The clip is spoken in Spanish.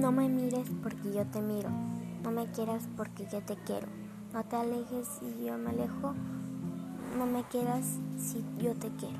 No me mires porque yo te miro, no me quieras porque yo te quiero, no te alejes si yo me alejo, no me quieras si yo te quiero.